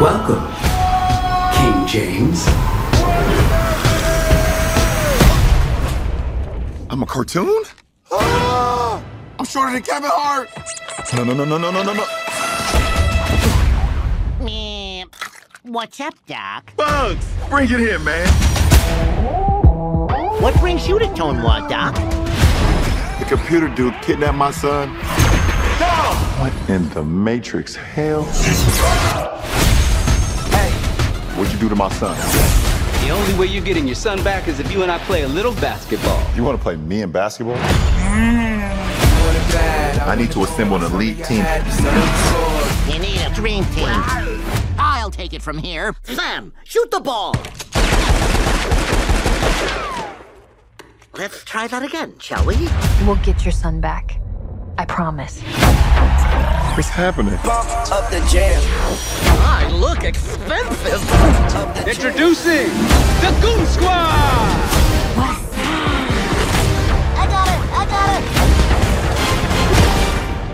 Welcome, King James. I'm a cartoon? Ah, I'm shorter than Kevin Hart. No, no, no, no, no, no, no, no. Meh. What's up, Doc? Bugs, bring it in, man. What brings you to Tune World, Doc? The computer dude kidnapped my son. No! What in the Matrix hell? Hey, what'd you do to my son? The only way you're getting your son back is if you and I play a little basketball. You want to play me in basketball? I need to assemble an elite team. You need a dream team. I'll take it from here. Sam, shoot the ball. Let's try that again, shall we? We'll get your son back. I promise. What's happening? Bump up the jam. I look expensive. Introducing the Goon Squad! I got it. I got it.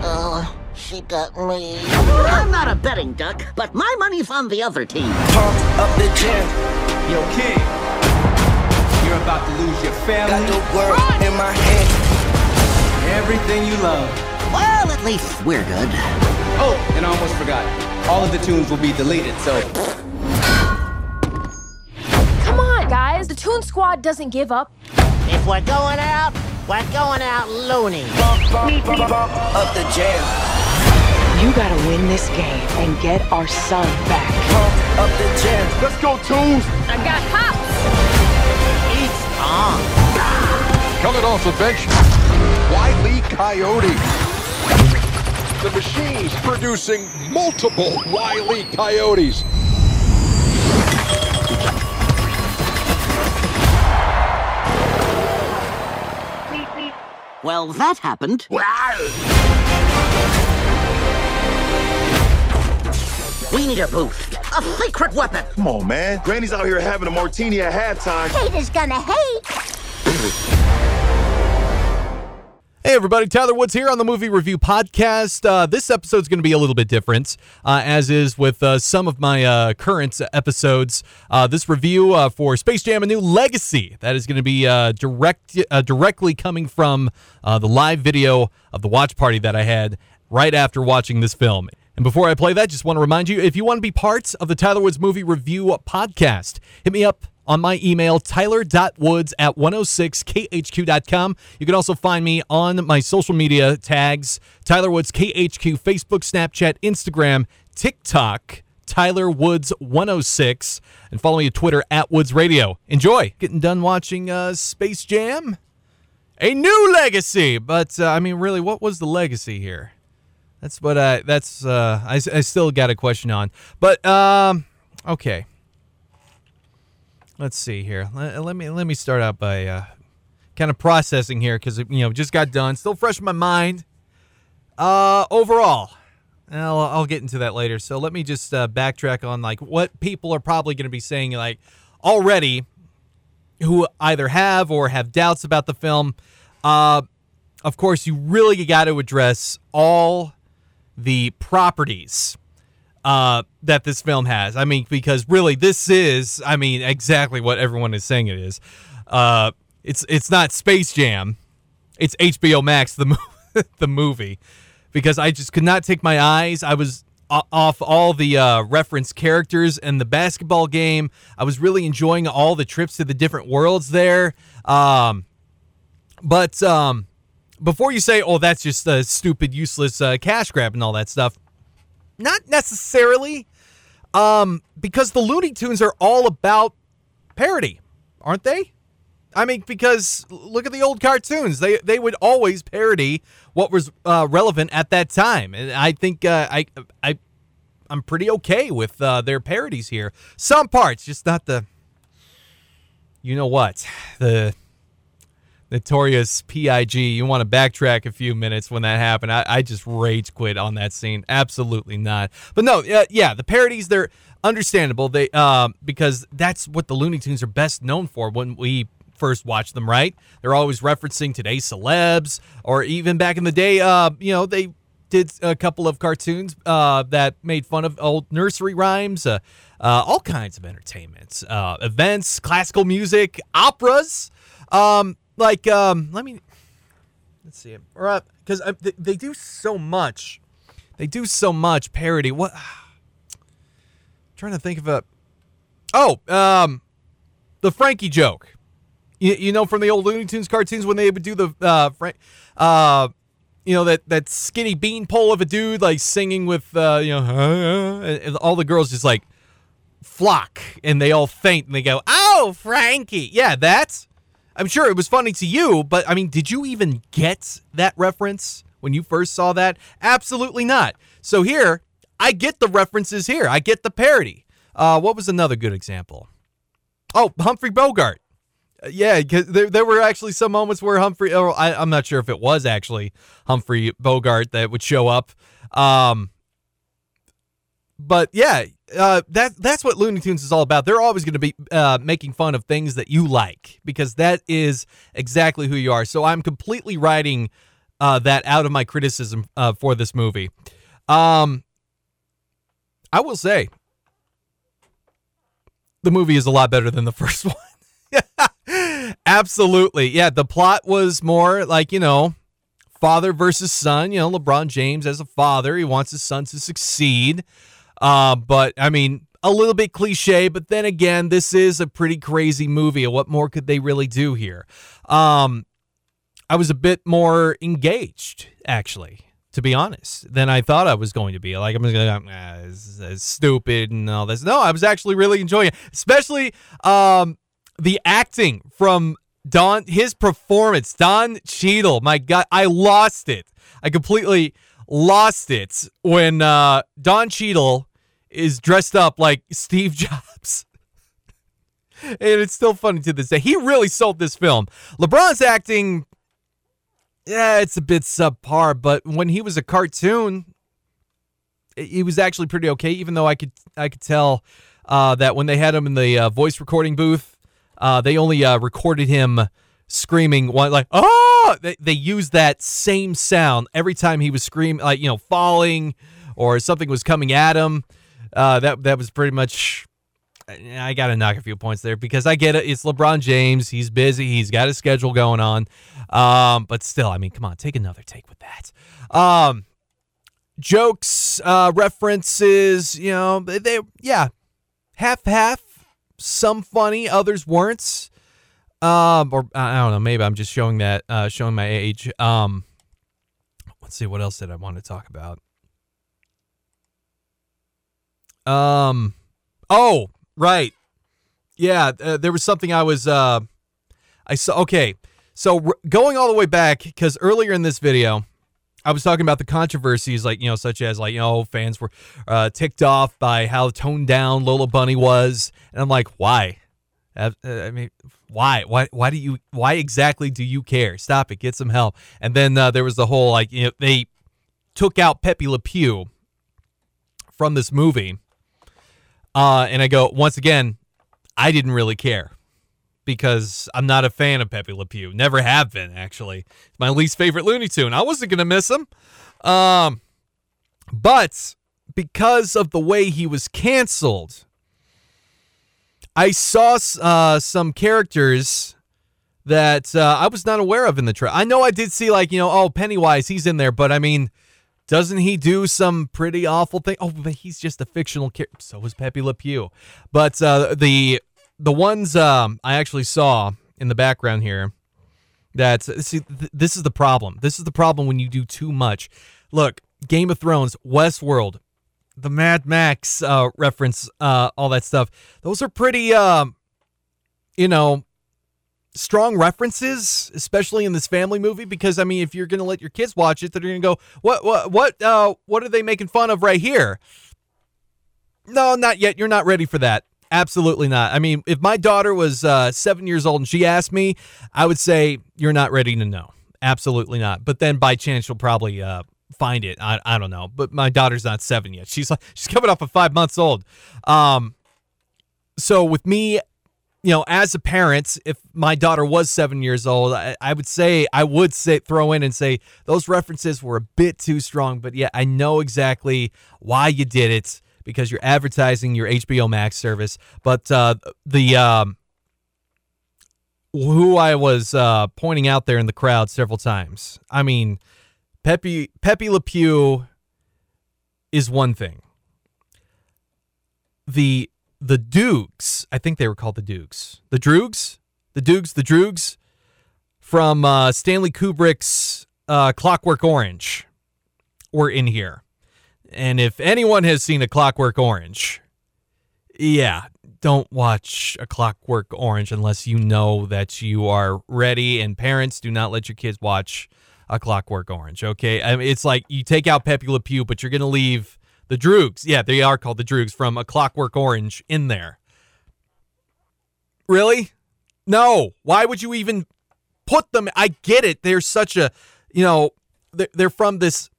Oh, she got me. I'm not a betting duck, but my money's on the other team. Pump up the jam. Yo, King, you're about to lose your family. Got the world in my hand. Everything you love. Well, at least we're good. Oh, and I almost forgot. All of the tunes will be deleted, so Come on, guys. The Toon Squad doesn't give up. If we're going out, we're going out loony. Bump, bump, bump, bump up the jam. You gotta win this game and get our son back. Pump up the jam. Let's go, Toons! I got cops. It's on. Coming off the bench, Wiley Coyote. The machine's producing multiple Wiley Coyotes. Well, that happened. Wow! We need a boost. A secret weapon. Come on, man. Granny's out here having a martini at halftime. Haters gonna hate. Hey everybody, Tyler Woods here on the Movie Review Podcast. Uh, this episode's going to be a little bit different, uh, as is with uh, some of my uh, current episodes. Uh, this review uh, for Space Jam: A New Legacy that is going to be direct, directly coming from the live video of the watch party that I had right after watching this film. And before I play that, just want to remind you if you want to be part of the Tyler Woods Movie Review Podcast, hit me up on my email, tyler.woods at 106khq.com. You can also find me on my social media tags, Tyler Woods KHQ, Facebook, Snapchat, Instagram, TikTok, Tyler Woods 106, and follow me on Twitter at Woods Radio. Enjoy. Getting done watching uh, Space Jam. A new legacy. But, uh, I mean, really, what was the legacy here? That's what I, that's, uh, I, I still got a question on. But, um, okay let's see here. Let, let me let me start out by uh, kind of processing here because you know just got done, still fresh in my mind. Uh, overall, I'll, I'll get into that later. So let me just uh, backtrack on like what people are probably going to be saying like already, who either have or have doubts about the film. Uh, of course, you really got to address all the properties uh, that this film has. I mean, because really, this is, I mean, exactly what everyone is saying it is. Uh, it's it's not Space Jam, it's HBO Max the the movie, because I just could not take my eyes. I was off all the uh, reference characters and the basketball game. I was really enjoying all the trips to the different worlds there. Um, but um, before you say, "Oh, that's just a stupid, useless uh, cash grab" and all that stuff, not necessarily, um, because the Looney Tunes are all about parody, aren't they? I mean, because look at the old cartoons; they they would always parody what was uh, relevant at that time, and I think uh, I I I'm pretty okay with uh, their parodies here. Some parts, just not the. You know what the notorious PIG. You want to backtrack a few minutes when that happened. I, I just rage quit on that scene. Absolutely not. But no, uh, yeah, the parodies they're understandable. They uh, because that's what the Looney Tunes are best known for. When we first watched them, right? They're always referencing today's celebs, or even back in the day, uh, you know, they did a couple of cartoons uh, that made fun of old nursery rhymes, uh, uh, all kinds of entertainments, uh, events, classical music, operas. Um, like, um, let me let's see, because uh, they, they do so much. They do so much parody. What? trying to think of a. Oh, um, the Frankie joke. You, you know from the old Looney Tunes cartoons when they would do the uh, Frank, uh, you know that that skinny beanpole of a dude like singing with uh, you know, and all the girls just like flock and they all faint and they go, "Oh, Frankie!" Yeah, that's. I'm sure it was funny to you, but I mean, did you even get that reference when you first saw that? Absolutely not. So here, I get the references here. I get the parody. Uh, what was another good example? Oh, Humphrey Bogart. Uh, yeah, because there, there were actually some moments where Humphrey, or I, am not sure if it was actually Humphrey Bogart that would show up. Um, but yeah, uh, that that's what Looney Tunes is all about. They're always going to be uh, making fun of things that you like because that is exactly who you are. So I'm completely writing uh, that out of my criticism uh, for this movie. Um, I will say the movie is a lot better than the first one. Absolutely. Yeah, the plot was more like, you know, father versus son. You know, LeBron James as a father, he wants his son to succeed. Uh, but I mean, a little bit cliche, but then again, this is a pretty crazy movie. What more could they really do here? Um, I was a bit more engaged, actually to be honest, than I thought I was going to be. Like I'm just gonna, ah, it's stupid and all this. No, I was actually really enjoying it, especially um, the acting from Don, his performance, Don Cheadle. My God, I lost it. I completely lost it when uh, Don Cheadle is dressed up like Steve Jobs. and it's still funny to this day. He really sold this film. LeBron's acting yeah, it's a bit subpar, but when he was a cartoon, he was actually pretty okay. Even though I could I could tell uh, that when they had him in the uh, voice recording booth, uh, they only uh, recorded him screaming one like oh they, they used that same sound every time he was screaming like you know falling or something was coming at him uh, that that was pretty much I got to knock a few points there because I get it. It's LeBron James. He's busy. He's got a schedule going on. Um, but still, I mean, come on, take another take with that. Um, jokes, uh, references, you know, they, they yeah, half half. Some funny, others weren't. Um, or I don't know. Maybe I'm just showing that, uh, showing my age. Um, let's see. What else did I want to talk about? Um, oh, Right. Yeah, uh, there was something I was uh I saw okay. So going all the way back cuz earlier in this video I was talking about the controversies like, you know, such as like, you know, fans were uh ticked off by how toned down Lola Bunny was and I'm like, "Why?" Uh, I mean, why? Why? Why do you? Why exactly do you care? Stop it. Get some help. And then uh, there was the whole like you know they took out Pepe Le Pew from this movie, uh, and I go, once again, I didn't really care because I'm not a fan of Pepe Le Pew. Never have been, actually. My least favorite Looney Tune. I wasn't going to miss him. Um, but because of the way he was canceled, I saw uh, some characters that uh, I was not aware of in the trailer. I know I did see, like, you know, oh, Pennywise, he's in there, but I mean, doesn't he do some pretty awful thing? Oh, but he's just a fictional character. So was Pepe Le Pew. But uh, the the ones um, I actually saw in the background here. That see, th- this is the problem. This is the problem when you do too much. Look, Game of Thrones, Westworld, the Mad Max uh, reference, uh, all that stuff. Those are pretty, um, you know, strong references, especially in this family movie, because I mean, if you're going to let your kids watch it, they're going to go, "What? What? What? Uh, what are they making fun of right here?" No, not yet. You're not ready for that. Absolutely not. I mean, if my daughter was uh, seven years old and she asked me, I would say you're not ready to know. Absolutely not. But then by chance she'll probably uh, find it. I, I don't know. But my daughter's not seven yet. She's like she's coming off of five months old. Um, so with me you know, as a parent, if my daughter was seven years old, I, I would say I would say throw in and say those references were a bit too strong. But yeah, I know exactly why you did it because you're advertising your HBO Max service. But uh, the um, who I was uh, pointing out there in the crowd several times. I mean, Pepe Pepe Le Pew is one thing. The the Dukes, I think they were called the Dukes. The Droogs? The Dukes, the Droogs from uh, Stanley Kubrick's uh, Clockwork Orange were in here. And if anyone has seen a Clockwork Orange, yeah, don't watch a Clockwork Orange unless you know that you are ready. And parents, do not let your kids watch a Clockwork Orange. Okay, I mean, it's like you take out Pepe Le Pew, but you're gonna leave the Droogs. Yeah, they are called the Droogs from a Clockwork Orange in there. Really? No. Why would you even put them? I get it. They're such a, you know, they're, from this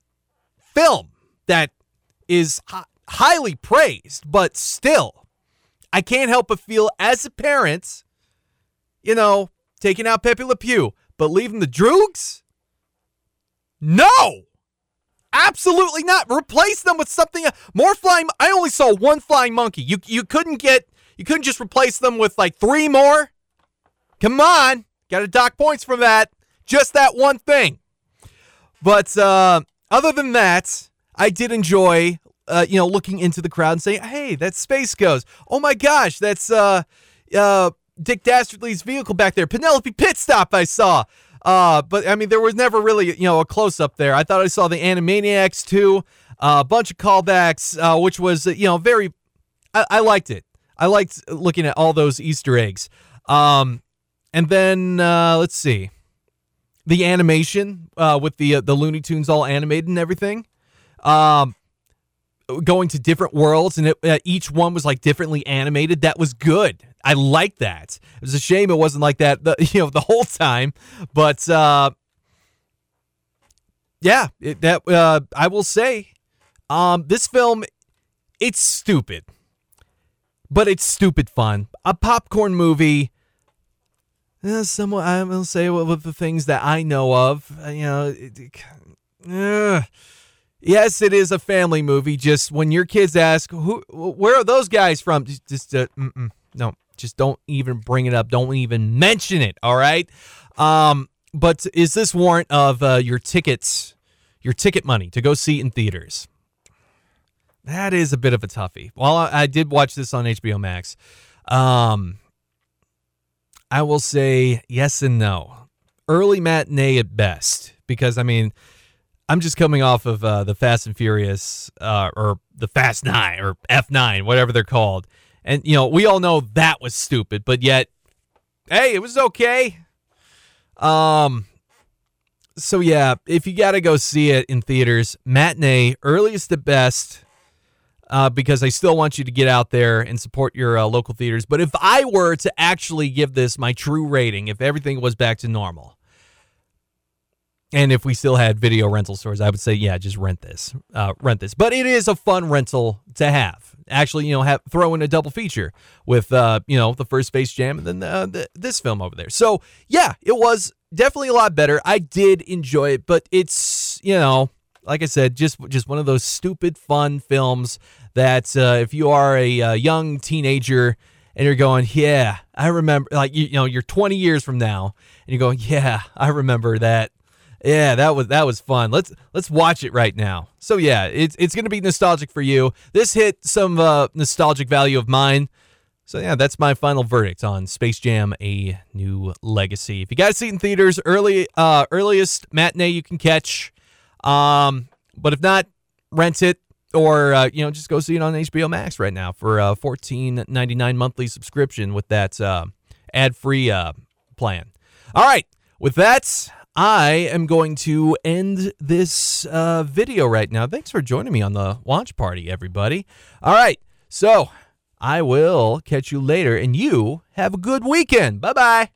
film that is hi- highly praised, but still, I can't help but feel as a parent, you know, taking out Pepe Le Pew, but leaving the Droogs? No! Absolutely not. Replace them with something more flying. I only saw one flying monkey. You you couldn't get you couldn't just replace them with like three more. Come on, got to dock points from that. Just that one thing. But uh, other than that, I did enjoy uh, you know looking into the crowd and saying, "Hey, that's Space Ghost. Oh my gosh, that's uh, uh, Dick Dastardly's vehicle back there. Penelope Pitstop. I saw." Uh, but I mean, there was never really, you know, a close up there. I thought I saw the Animaniacs too, uh, a bunch of callbacks, uh, which was, you know, very. I, I, liked it. I liked looking at all those Easter eggs. Um, and then uh, let's see, the animation uh, with the uh, the Looney Tunes all animated and everything. Um, going to different worlds, and it, each one was like differently animated. That was good. I like that. It was a shame it wasn't like that, the, you know, the whole time. But uh, yeah, it, that uh, I will say, um, this film, it's stupid, but it's stupid fun. A popcorn movie. Uh, somewhat, I will say with the things that I know of, uh, you know. It, uh, Yes, it is a family movie. Just when your kids ask, "Who? Where are those guys from?" Just, just uh, no, just don't even bring it up. Don't even mention it. All right. Um, but is this warrant of uh, your tickets, your ticket money to go see in theaters? That is a bit of a toughie. Well, I, I did watch this on HBO Max. Um, I will say yes and no. Early matinee at best, because I mean I'm just coming off of uh, the Fast and Furious, uh, or the Fast Nine, or F9, whatever they're called. And, you know, we all know that was stupid, but yet, hey, it was okay. Um, so yeah, if you got to go see it in theaters, matinee, earliest the best, uh, because I still want you to get out there and support your uh, local theaters. But if I were to actually give this my true rating, if everything was back to normal, and if we still had video rental stores, I would say, yeah, just rent this, uh, rent this. But it is a fun rental to have. Actually, you know, have throw in a double feature with, uh, you know, the first Space Jam and then uh, the, this film over there. So yeah, it was definitely a lot better. I did enjoy it, but it's you know, like I said, just just one of those stupid fun films that uh, if you are a, a uh, young teenager and you're going, yeah, I remember, like you, you know, you're 20 years from now, and you're going, yeah, I remember that yeah, that was that was fun. Let's let's watch it right now. So yeah, it's it's gonna be nostalgic for you. This hit some uh, nostalgic value of mine. So yeah, that's my final verdict on Space Jam: A New Legacy. If you to see it in theaters, early uh, earliest matinee you can catch. Um, but if not, rent it or uh, you know just go see it on HBO Max right now for a fourteen ninety nine monthly subscription with that uh, ad free uh, plan. All right, with that, I am going to end this uh, video right now. Thanks for joining me on the launch party, everybody. All right, so I will catch you later, and you have a good weekend. Bye bye.